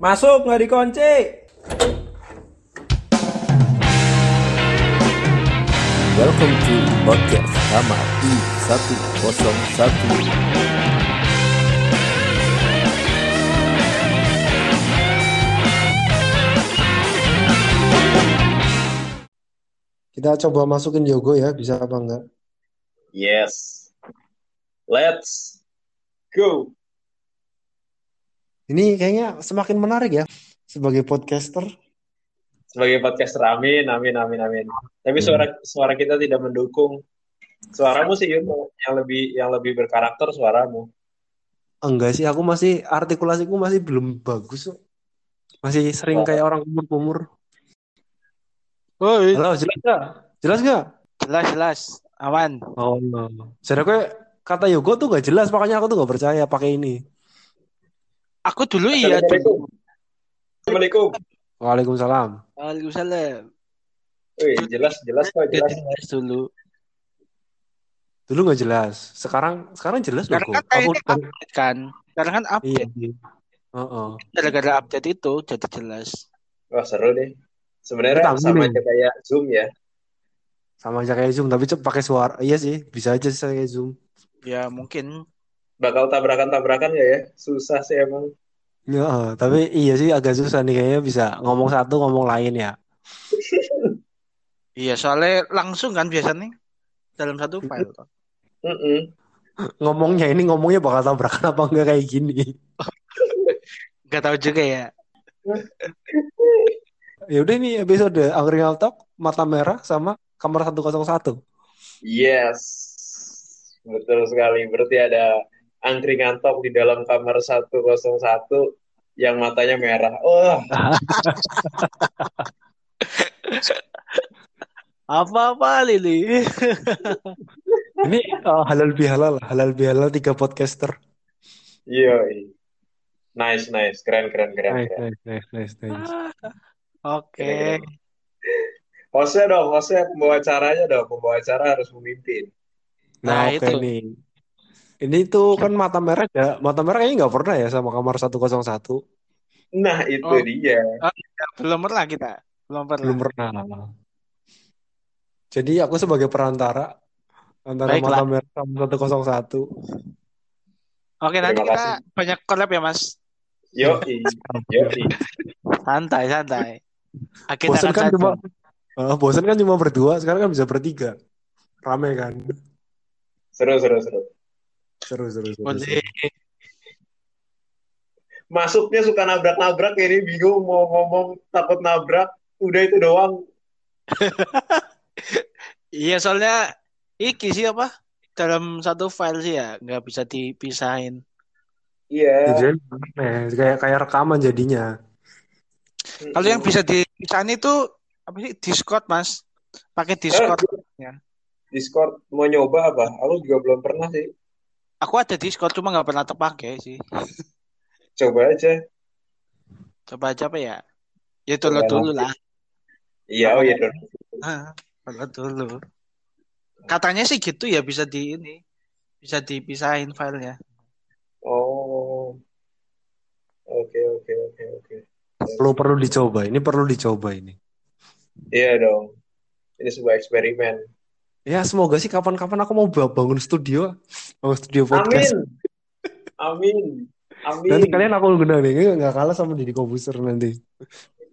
Masuk nggak dikunci. Welcome to podcast Kamar I101 Kita coba masukin Yogo ya, bisa apa enggak? Yes. Let's go. Ini kayaknya semakin menarik ya sebagai podcaster. Sebagai podcaster, amin, amin, amin, amin. Tapi suara suara kita tidak mendukung. Suaramu sih Yun, yang lebih yang lebih berkarakter suaramu. Enggak sih, aku masih artikulasiku masih belum bagus. kok. Masih sering Oh. kayak orang umur-umur. Woi, Halo, jelas nggak? Jelas nggak? jelas jelas, aman. Oh, no. Jadi gue kata Yogo tuh gak jelas, makanya aku tuh gak percaya pakai ini. Aku dulu iya Assalamualaikum. Waalaikumsalam. Waalaikumsalam. Wih, jelas, jelas kok, jelas. jelas dulu. Dulu gak jelas. Sekarang sekarang jelas loh. Sekarang Go. kan Aku update kan. Sekarang kan iya. update. iya. Heeh. Gara-gara update itu jadi jelas. Wah, seru deh. Sebenarnya sama aja kayak Zoom ya. Sama aja kayak Zoom, tapi pakai suara. Iya sih, bisa aja sih kayak Zoom. Ya mungkin. Bakal tabrakan-tabrakan gak ya? Susah sih emang. Ya, heeh. tapi iya sih agak susah nih kayaknya bisa ngomong satu ngomong lain ya. Iya soalnya langsung kan biasanya dalam satu file. toh. Mm-mm. Ngomongnya ini ngomongnya bakal tabrakan apa enggak kayak gini. Gak tahu juga ya. Ya udah nih episode Angkringan Talk Mata Merah sama Kamar 101. Yes. Betul sekali. Berarti ada angkringan top di dalam kamar 101 yang matanya merah. Wah, Apa-apa Lili. Ini uh, halal bihalal, halal bihalal tiga podcaster. iya. Nice, nice. Keren, keren, keren, Nice, keren. nice, nice, nice, nice. Oke. Hostnya dong, hostnya pembawa acaranya dong. Pembawa acara harus memimpin. Nah, Nah, itu. nih. Ini tuh kan mata merah ya. Mata merah kayaknya nggak pernah ya sama kamar 101. Nah, itu Oh. dia. Belum pernah kita. Belum pernah. Belum pernah. Jadi aku sebagai perantara antara Baiklah. mata merah sama 101. Oke nanti Terima kita banyak collab ya mas. Yoi, yoi. Santai santai. Agenda Bosan kan cuma Eh, bosan kan cuma berdua, sekarang kan bisa bertiga. Rame kan? Seru, seru, seru. Seru, seru, seru. seru. Boleh. Masuknya suka nabrak-nabrak ini bingung mau ngomong takut nabrak. Udah itu doang. Iya soalnya iki sih apa dalam satu file sih ya nggak bisa dipisahin. Iya. Jadi aneh, kayak kayak rekaman jadinya. Kalau yang bisa dipisahin itu apa sih Discord mas? Pakai Discord. Discord mau nyoba apa? Aku juga belum pernah sih. Aku ada Discord cuma nggak pernah terpakai sih. Coba aja. Coba aja apa ya? Ya download dulu lah. Iya, oh iya dong. Hah, Download dulu. Katanya sih gitu ya bisa di ini bisa dipisahin filenya. Oh. Oke, oke, oke, oke. Perlu perlu dicoba. Ini perlu dicoba ini. Iya dong. Ini sebuah eksperimen. Ya semoga sih kapan-kapan aku mau ba- bangun studio, bangun studio Amin. podcast. Amin. Amin. Nanti kalian aku undang nih, nggak kalah sama Didi Kobuser nanti.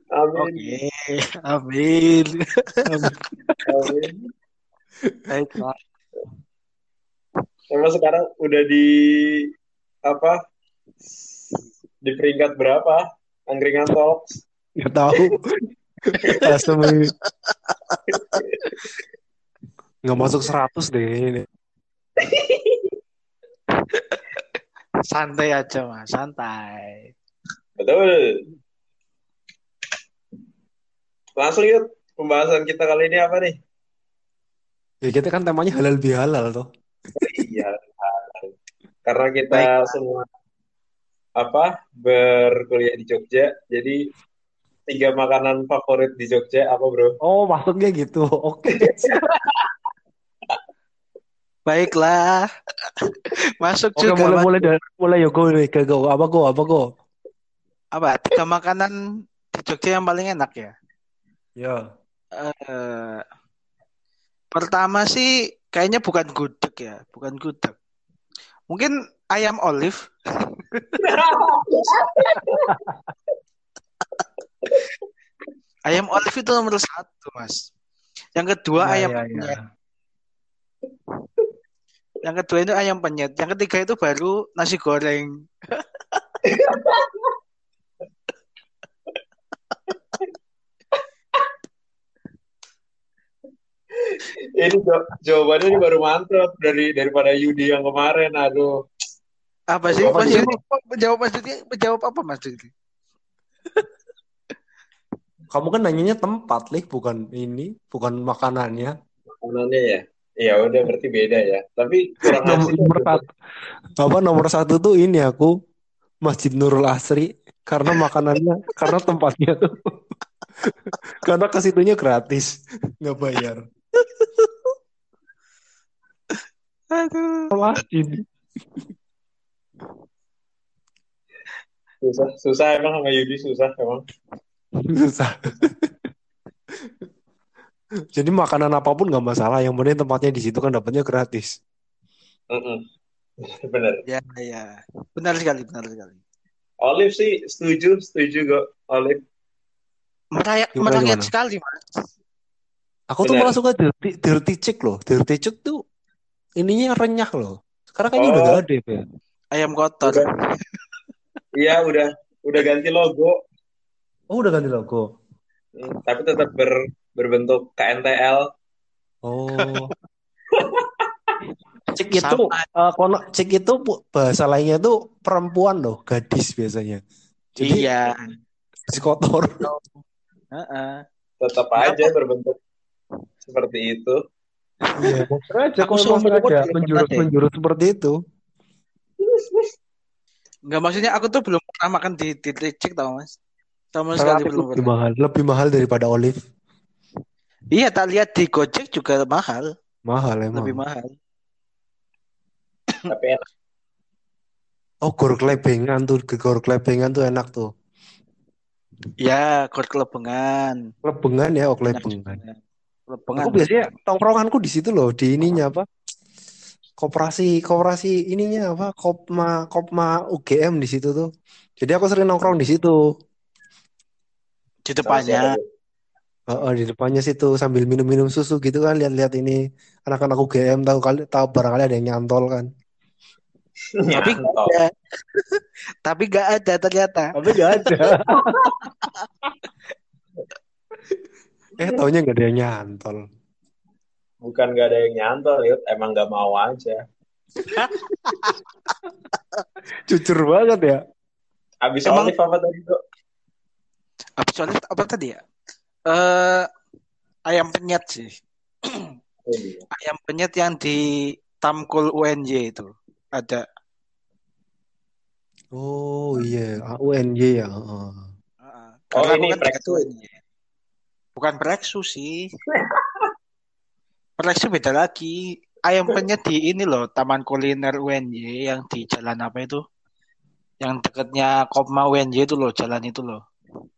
Amin. Oke, amin. Amin. Baiklah. Emang sekarang udah di apa? Di peringkat berapa? Angkringan Talks. Nggak tahu. Langsung ini. nggak masuk 100 deh ini. Santai aja mas, santai. Betul. Langsung yuk. Pembahasan kita kali ini apa nih? Ya kita kan temanya halal bihalal tuh. Iya. Karena kita semua apa berkuliah di Jogja, jadi tiga makanan favorit di Jogja apa bro? Oh masuknya gitu. Oke. Baiklah. Masuk Oke juga mulai mulai dari mulai ya go ke go apa go apa go. apa tiga makanan di Jogja yang paling enak ya? Ya. Eh, pertama sih kayaknya bukan gudeg ya, bukan gudeg. Mungkin ayam olive. Ayam olive itu nomor satu, Mas. Yang kedua Ya, ayam ya, ya. Yang kedua itu ayam penyet. Yang ketiga itu baru nasi goreng. Ini jaw- jawabannya ini baru mantap dari daripada Yudi yang kemarin. Aduh. Apa sih? Apa sih? Mas Didi, menjawab apa Didi? Kamu kan nanyanya tempat, Lih, bukan ini, bukan makanannya. Makanannya ya. Ya udah berarti beda ya. Tapi kurang Nomor, satu, apa nomor satu tuh ini aku Masjid Nurul Asri karena makanannya, karena tempatnya tuh, karena ke situnya gratis, nggak bayar. Aduh. Masjid. Susah, susah emang sama Yudi susah emang. Susah. Jadi makanan apa pun nggak masalah, yang penting tempatnya di situ kan dapatnya gratis. Mm-mm. Bener. Ya, ya. Benar sekali, benar sekali. Olive sih setuju, setuju kok. Olive. Merayak, Gimana, merakyat sekali, Mas. Aku tuh Benar. malah suka dirty, dirty chick loh. Dirty chick tuh ininya renyah loh. Sekarang kayaknya udah Oh. gak ada ya. Ayam kotor. Udah. Iya udah udah ganti logo, Oh udah ganti logo. Hmm, tapi tetap ber, berbentuk KNTL. Oh. Cik itu eh, kono cik itu pu- bahasa lainnya tuh perempuan loh, gadis biasanya. Jadi Iya. si kotor. Heeh. Tetap aja berbentuk seperti itu. Iya, Aku sengaja belum menjurus menjurus seperti itu. Enggak maksudnya aku tuh belum pernah makan di di licik tau mas. Sama sekali belum lebih pernah. mahal, lebih mahal daripada olive. Iya tak lihat di Gojek juga mahal, Mahal emang. lebih mahal. Tapi enak. Oh, gor klebengan tuh, gor klebengan tuh enak tuh. Ya, gor kelebengan. Klebengan ya, oh klebengan. juga. Kelebengan. Aku biasanya tongkronganku di situ loh, di ininya apa? Koperasi, koperasi ininya apa? Kopma, Kopma UGM di situ tuh. Jadi aku sering nongkrong di situ. di Sama depannya. siapa tuh? Heeh, di depannya situ sambil minum-minum susu gitu kan, lihat-lihat ini anak-anak UGM tahu kali tahu barangkali ada yang nyantol kan. Tapi nggak Nyantol. ada. Tapi nggak ada ternyata. Tapi gak ada. eh, taunya gak ada yang nyantol. Bukan gak ada yang nyantol, Yud. Emang gak mau aja. Jujur banget ya. Abis Emang- olive apa tadi, Dok? Apa soalnya apa tadi ya? Eh ayam penyet sih. Oh, iya. Ayam penyet yang di Tamkul UNJ itu ada. Oh iya, UNJ ya. heeh. Heeh. Oh, ini kan Preksu. UNJ. Bukan Preksu sih. Preksu beda lagi. Ayam penyet di ini loh, Taman Kuliner UNJ yang di jalan apa itu? Yang dekatnya Kopma UNJ itu loh, jalan itu loh.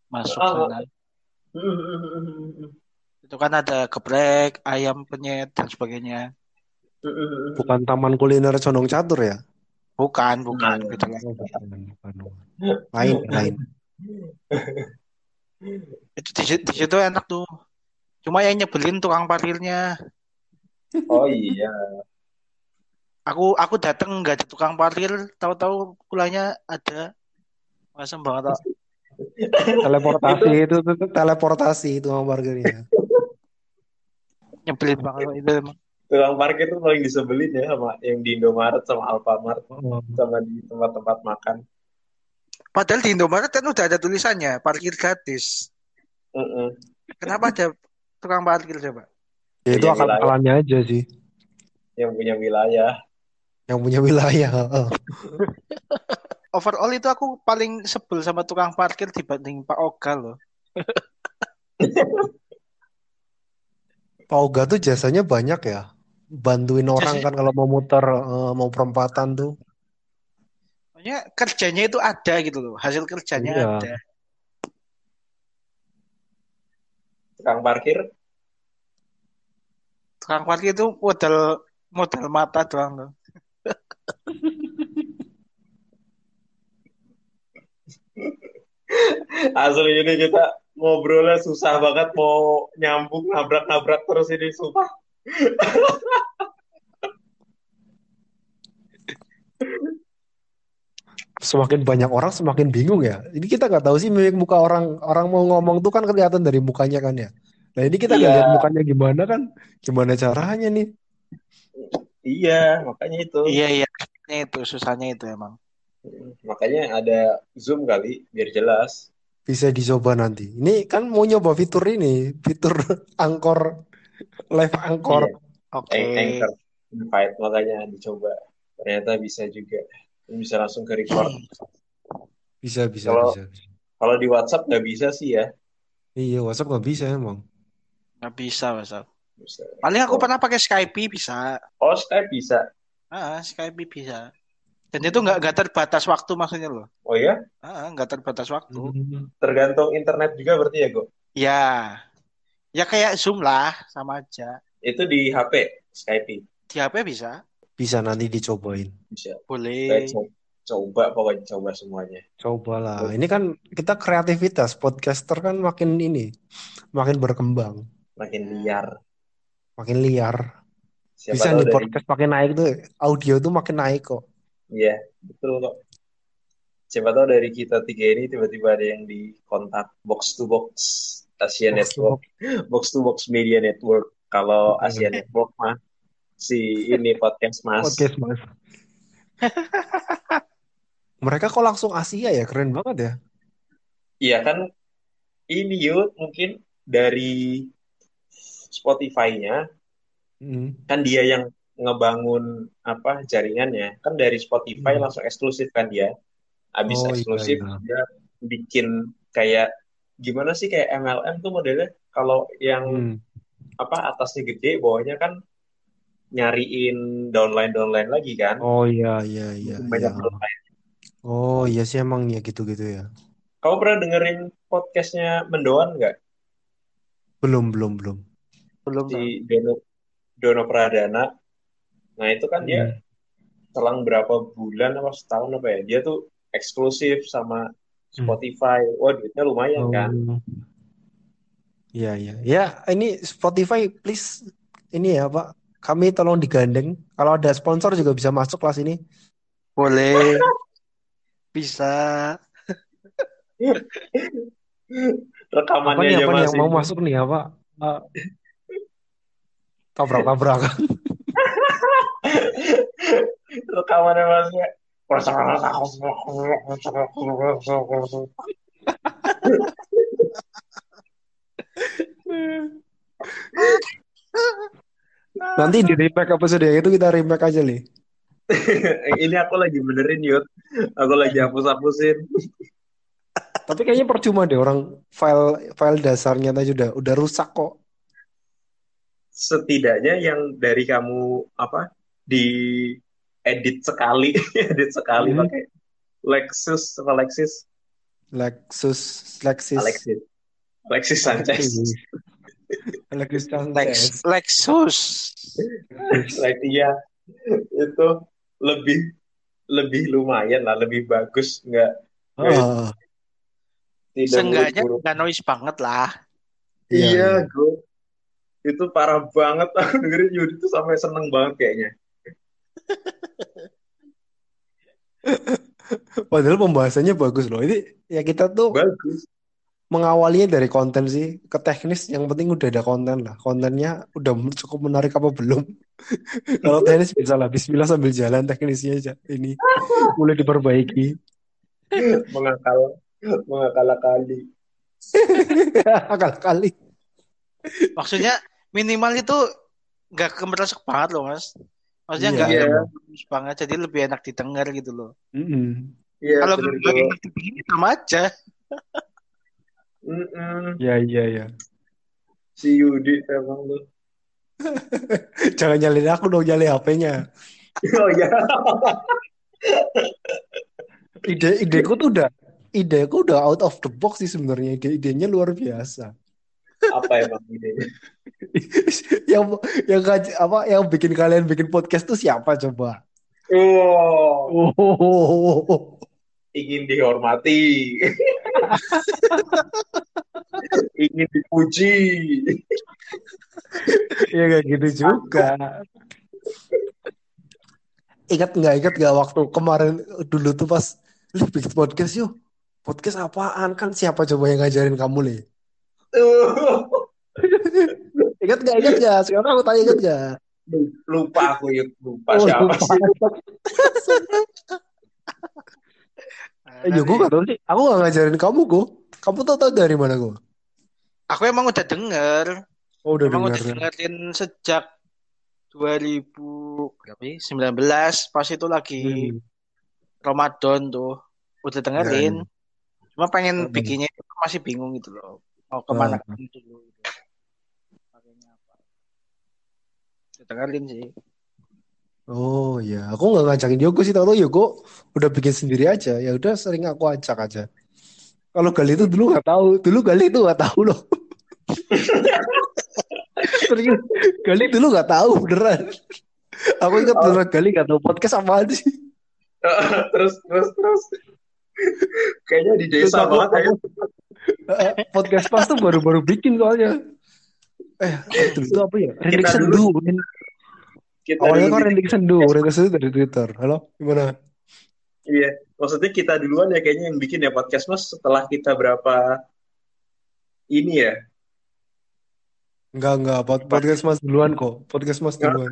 Masuk Oh. sana. Itu kan ada geprek, ayam penyet dan sebagainya. Bukan Taman Kuliner Condong Catur ya? Bukan, bukan, Hmm. lagi. Oh. Lain, lain. Itu di, di situ enak tuh. Cuma yang nyebelin tukang parkirnya. Oh iya. Aku aku datang nggak ada tukang parkir, tahu-tahu pulangnya ada. Masam banget tau. Teleportasi itu, tuh, tuh, teleportasi itu sama parkirnya. Nyebelin banget itu emang. Tukang parkir tuh paling disebelin ya sama yang di Indomaret sama Alfamart Oh. sama di tempat-tempat makan. Padahal di Indomaret kan udah ada tulisannya parkir gratis. Heeh. Kenapa ada tukang parkir coba? Ya itu Iya, akal-akalannya aja sih. Yang punya wilayah. Yang punya wilayah. Overall itu aku paling sebel sama tukang parkir dibanding Pak Oga loh. Pak Oga tuh jasanya banyak ya. Bantuin orang Jasanya- kan kalau mau muter, eh, mau perempatan tuh. Maksudnya kerjanya itu ada gitu loh. Hasil kerjanya Iya. ada. Tukang parkir, Tukang parkir itu modal modal mata doang loh. asli ini kita ngobrolnya susah banget mau nyambung nabrak-nabrak terus ini sumpah. Semakin banyak orang semakin bingung ya. Ini kita nggak tahu sih mimik muka orang orang mau ngomong tuh kan kelihatan dari mukanya kan ya. Nah ini kita nggak Iya. lihat mukanya gimana kan? Gimana caranya nih? Iya, makanya itu. Iya iya. Itu susahnya itu emang. Makanya ada Zoom kali biar jelas. Bisa dicoba nanti. Ini kan mau nyoba fitur ini, fitur angkor, live angkor. Iya. Oke. Ang- Anchor invite makanya dicoba. Ternyata bisa juga. Bisa langsung ke record. Bisa, bisa, Kalau- bisa. Kalau di WhatsApp nggak bisa sih ya. Iya, WhatsApp nggak bisa emang. Nggak bisa masa. Bisa. Paling aku Oh. pernah pakai Skype bisa. Oh, Skype bisa. Ah, Skype bisa. Dan itu nggak nggak terbatas waktu maksudnya loh. Oh ya, Ah, nggak terbatas waktu. Hmm. tergantung internet juga berarti ya, Go. Ya. Ya kayak Zoom lah, sama aja. Itu di HP, Skype Di HP bisa. Bisa nanti dicobain. bisa. Boleh. Kita coba pokoknya coba semuanya. Cobalah. Ini kan kita kreativitas, podcaster kan makin ini, makin berkembang, Makin liar. makin liar. Siapa Bisa nih dari podcast makin naik tuh, audio tuh makin naik kok. Iya, betul kok. Siapa tahu dari kita tiga ini tiba-tiba ada yang di kontak box to box Asia Box to Network, box to box Media Network. Kalau. Asia Network mah si ini podcast Mas. Podcast mas. Mereka kok langsung Asia ya, keren banget ya. Iya kan ini yuk mungkin dari Spotify-nya Hmm. kan dia yang ngebangun apa jaringannya kan dari Spotify Hmm. langsung eksklusif kan dia habis Oh, iya, eksklusif iya. dia bikin kayak gimana sih kayak MLM tuh modelnya kalau yang Hmm. apa atasnya gede bawahnya kan nyariin downline downline lagi kan Oh iya iya iya banyak iya. downline Oh iya sih emang ya gitu-gitu ya. kamu pernah dengerin podcastnya Mendoan nggak Belum belum belum. Belum si Dono Dono Pradana nah itu kan dia Hmm. selang berapa bulan apa setahun apa ya dia tuh eksklusif sama Hmm. Spotify wah duitnya lumayan kan Oh. Iya iya. Ya ini Spotify please ini ya Pak. Kami tolong digandeng. Kalau ada sponsor juga bisa masuk kelas ini. Boleh. Bisa. Apa rekamannya nih aja apa nih yang mau masuk nih apa? Eh, tabrak-tabrakan. Rekamannya masih Nanti di remake episode yang itu kita remake aja nih. ini aku lagi benerin yud aku lagi hapus-hapusin Tapi kayaknya percuma deh orang file file dasarnya tadi udah udah rusak kok. setidaknya yang dari kamu apa di edit sekali edit sekali Hmm. pakai Lexus apa Lexus Lexus Lexus Alexis Alexis Sanchez Lexus Lex, Sanchez. Lexus. Like, iya itu lebih lebih lumayan lah lebih bagus nggak tidak Seenggaknya nggak noise banget lah. Iya, iya. gue itu parah banget aku dengerin Yudi tuh sampai seneng banget kayaknya Padahal pembahasannya bagus loh. Ini ya kita tuh bagus mengawalinya dari konten sih ke teknis. Yang penting udah ada konten lah. Kontennya udah cukup menarik apa belum? Kalau teknis bisa lah. Bismillah sambil jalan teknisnya aja. Ini mulai diperbaiki. mengakal mengakal kali Akal kali. Maksudnya minimal itu nggak kemeresek banget loh mas. Maksudnya Iya. nggak Iya. kemeresek banget, jadi lebih enak didengar gitu loh. Iya Kalau nggak gue enak didengar sama aja. Mm-mm. Ya iya ya. si Yudi emang lu Jangan nyalin aku dong nyalin HP-nya. oh ya ide ideku tuh udah ideku udah out of the box sih sebenarnya ide-idenya luar biasa Apa emang ide? yang yang ngaj- apa yang bikin kalian bikin podcast tuh siapa coba? Oh, oh. Ingin dihormati. ingin dipuji. ya kayak gitu juga. Ingat nggak ingat nggak waktu kemarin dulu tuh pas lu bikin podcast yuk. Podcast apaan? Kan siapa coba yang ngajarin kamu nih ingat nggak ingat nggak sekarang aku tanya ingat nggak lupa aku yuk lupa Oh, siapa lupa. sih. Eh, ya gue gak tau sih. Aku gak ngajarin kamu, gue. Kamu tau tau dari mana gue? Aku emang udah denger. Oh, udah emang dengar. udah dengerin sejak 2000 berapa ya? 19 pas itu lagi Hmm. Ramadan tuh. Udah dengerin. Cuma pengen Hmm. bikinnya itu masih bingung gitu loh. Mau ke mana Hmm. gitu loh. Pakainya apa. Udah dengerin sih. Oh iya, aku nggak ngajakin Yogo sih, tau-tau Yogo udah bikin sendiri aja. Ya udah sering aku ajak aja. Kalau Gali itu dulu nggak tahu, dulu Gali itu nggak tahu loh. Serius, Gali dulu nggak tahu beneran. Aku ingat beneran Gali nggak tahu podcast apaan sih. terus terus terus. Kayaknya di Terus desa aku- banget ya. Podcast pas tuh baru-baru bikin soalnya. Eh, itu apa ya? Rindik Kita Sendu. Kita Awalnya kan Rindik Sendu, Rindik Sendu dari Twitter. Halo, gimana? Iya, maksudnya kita duluan ya kayaknya yang bikin ya podcast mas setelah kita berapa ini ya. Enggak, enggak. Pod- Podcast Mas duluan kok. Podcast Mas duluan.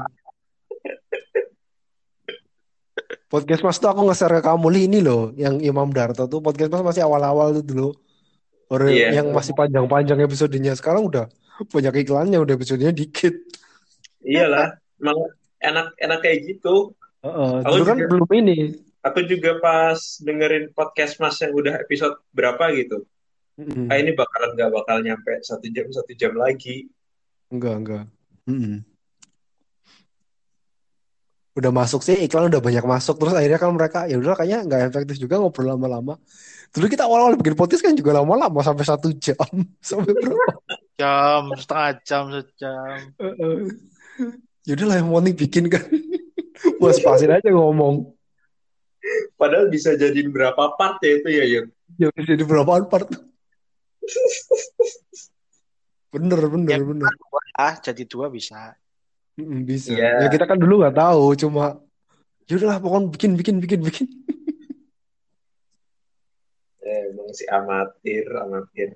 Podcast Mas tuh aku nge-share ke kamu Li, ini loh, yang Imam Darto tuh podcast Mas masih awal-awal tuh dulu. Orang Iya. yang masih panjang-panjang episodenya sekarang udah banyak iklannya, udah episodenya dikit. Iyalah, emang enak-enak kayak gitu. Heeh, Aku dulu kan juga- belum ini. Aku juga pas dengerin podcast mas yang udah episode berapa gitu. Mm-mm. Ah ini bakalan nggak bakal nyampe satu jam satu jam lagi. Enggak, enggak. Mm-mm. Udah masuk sih iklan udah banyak masuk terus akhirnya kan mereka ya udah kayaknya nggak efektif juga ngobrol lama-lama. Dulu kita awal-awal bikin podcast kan juga lama-lama sampai satu jam sampai berapa? Jam, setengah jam, sejam. Ya udahlah yang penting bikin kan. Mas pasin aja ngomong. Padahal bisa jadiin berapa part ya itu ya Yud. Ya udah jadi berapa part? Bener, bener, Ya. bener. Ah, jadi dua bisa. Mm, bisa. Iya. Ya kita kan dulu nggak tahu, cuma ya udahlah pokoknya bikin, bikin, bikin, bikin. Eh, emang si amatir, amatir.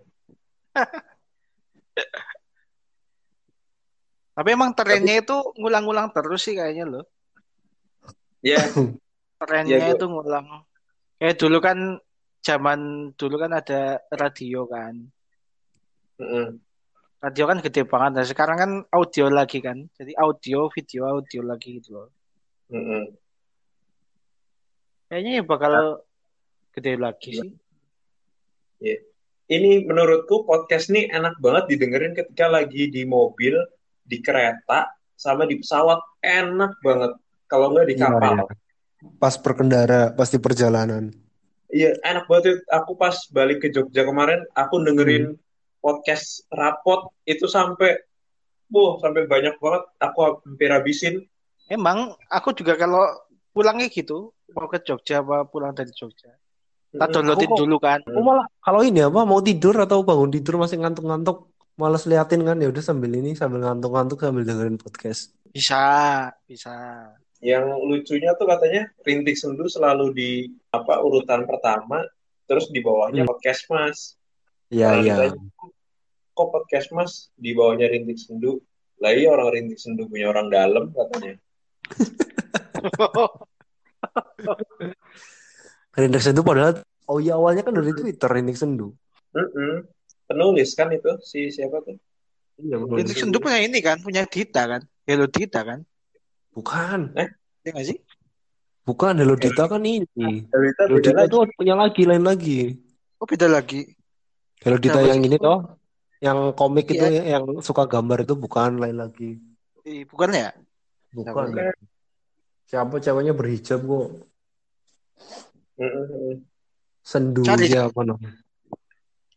Tapi emang trennya itu ngulang-ngulang terus sih kayaknya loh. Ya, Trennya gua- itu ngulang. Kayak dulu kan zaman dulu kan ada radio kan. mm-mm. Radio kan gede banget. Nah, sekarang kan audio lagi kan. Jadi audio, video, audio lagi gitu loh. Mm-mm. Kayaknya ya bakal gede lagi sih. Ini menurutku podcast nih enak banget didengerin ketika lagi di mobil, di kereta, sama di pesawat. Enak banget. Kalau nggak di Iya, kapal. iya. Pas berkendara, pas di perjalanan. Iya, enak banget. Aku pas balik ke Jogja kemarin, aku dengerin podcast rapot itu sampai, wow, sampai banyak banget. Aku hampir habisin. Emang aku juga kalau pulangnya gitu, mau ke Jogja apa pulang dari Jogja. Tak downloadin dulu kan. Aku malah kalau ini apa mau tidur atau bangun tidur masih ngantuk-ngantuk, malas liatin kan ya udah sambil ini sambil ngantuk-ngantuk sambil dengerin podcast. Bisa, bisa. Yang lucunya tuh katanya Rintik Sendu selalu di apa urutan pertama, terus di bawahnya Hmm. podcast Mas. Iya, iya. Kok podcast Mas di bawahnya Rintik Sendu? Lah iya orang Rintik Sendu punya orang dalam katanya. Rindik Sendu padahal oh iya awalnya kan dari Twitter Rindik Sendu. Mm-mm. Penulis kan itu si siapa tuh? Iya, Rintik Sendu punya ini kan, punya Dita kan. Hello Dita kan. Bukan, Iya nggak sih? bukan Hello Dita kan ini. Hello beda Dita lagi. tuh punya lagi lain lagi. Oh beda lagi. Hello Dita Siapa yang ini toh, yang komik itu Iya. yang suka gambar itu bukan lain lagi. Bukan ya? Bukan. Bukan. Siapa ceweknya berhijab kok? Sendu Cari. siapa namanya?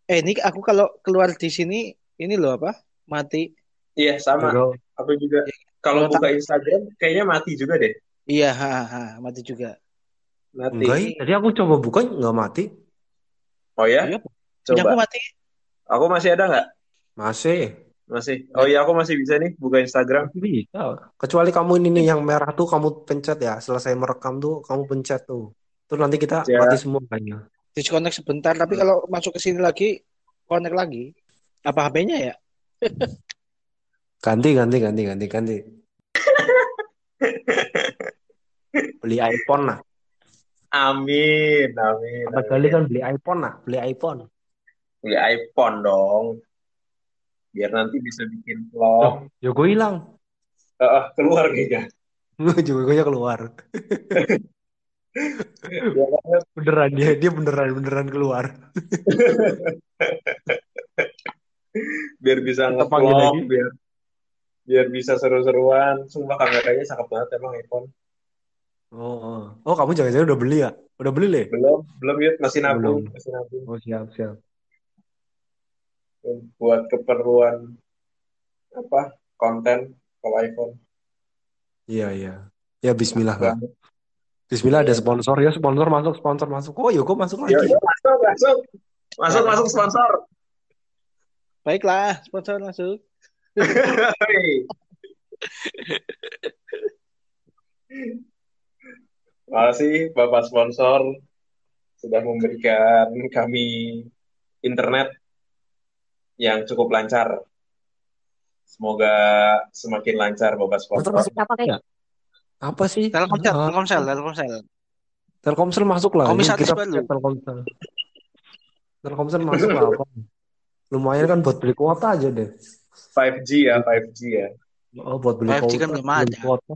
Eh ini aku kalau keluar di sini ini loh apa? Mati. Iya, sama. Kalau- Aku juga. Kalau Kalau buka Instagram, kayaknya mati juga deh. Iya, ha, ha, mati juga. Mati. Enggak, ya. tadi aku coba buka nggak mati. Oh ya? Iya, Punya aku Coba. mati. Aku masih ada nggak? Masih. Masih. Oh iya, aku masih bisa nih buka Instagram. Masih bisa. Kecuali kamu ini nih yang merah tuh kamu pencet ya. Selesai merekam tuh kamu pencet tuh. Terus nanti kita Ya. mati semua kayaknya. Disconnect sebentar, tapi kalau masuk ke sini lagi, connect lagi. Apa HP-nya ya? Ganti, ganti, ganti, ganti, ganti. Beli iPhone lah. Amin, amin. Apa kali kan beli iPhone lah. Beli iPhone. Beli iPhone dong. Biar nanti bisa bikin vlog. Ya gue hilang. Eh, keluar kayaknya. Juga gue keluar. Beneran dia, dia beneran beneran keluar. biar bisa nge-vlog, lagi. biar biar bisa seru-seruan. Sumpah kameranya cakep banget emang iPhone. Oh, oh. oh kamu jangan-jangan udah beli ya? Udah beli le? Belum, belum ya, masih nabung, Belum. masih nabung Oh siap siap. Buat keperluan apa? Konten kalau iPhone. Iya iya. Ya Bismillah lah. Bismillah ada Iya. sponsor ya sponsor masuk sponsor masuk. Oh yuk masuk lagi. yo, masuk, masuk. Masuk, Ya. masuk sponsor. Baiklah, sponsor masuk. Makasih Bapak sponsor sudah memberikan kami internet yang cukup lancar. Semoga semakin lancar Bapak Sponsor sponsor. masuk apa kayak? Apa sih? Telkomsel, Ah, Telkomsel, Telkomsel. Telkomsel masuk lah. Komisaris kita baru. Telkomsel. Telkomsel masuk lah apa? Lumayan kan buat beli kuota aja deh. 5G ya, 5G ya. Oh buat beli 5G kuota. kan belum beli ada. kuota.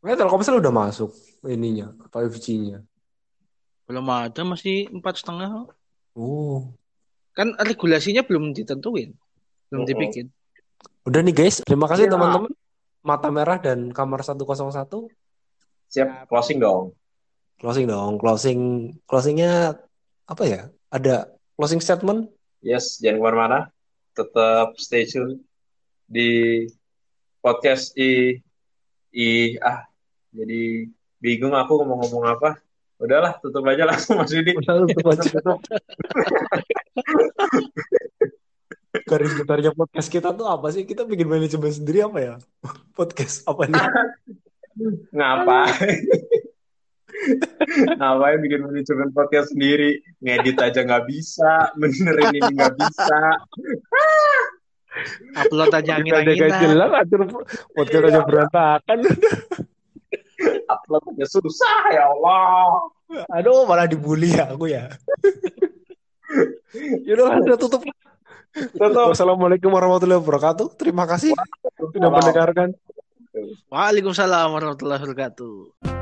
Eh, Telkomsel udah masuk ininya 5G-nya. Belum ada, masih empat setengah. Oh. Kan regulasinya belum ditentuin. Belum Oh, oh. dibikin. Udah nih guys, terima kasih Iya. teman-teman. Mata Merah dan Kamar 101. Siap closing dong. Closing dong, closing closingnya apa ya? Ada closing statement? Yes, jangan ke mana-mana. Tetap stay tune di podcast i i ah jadi bingung aku mau ngomong apa. Udahlah, tutup aja langsung Mas Yudi. Udah tutup aja. Garis besarnya podcast kita tuh apa sih? Kita bikin manajemen sendiri apa ya? Podcast apa nih? Ngapain? Ngapain bikin manajemen podcast sendiri? Ngedit aja nggak bisa, benerin ini nggak bisa. Upload aja Kita angin-anginan. jelas, atur podcast aja berantakan. Aja susah ya Allah. Aduh, malah dibully ya aku ya. Yaudah, udah tutup. Tutup. Wassalamualaikum warahmatullahi wabarakatuh. Terima kasih sudah mendengarkan. Waalaikumsalam warahmatullahi wabarakatuh.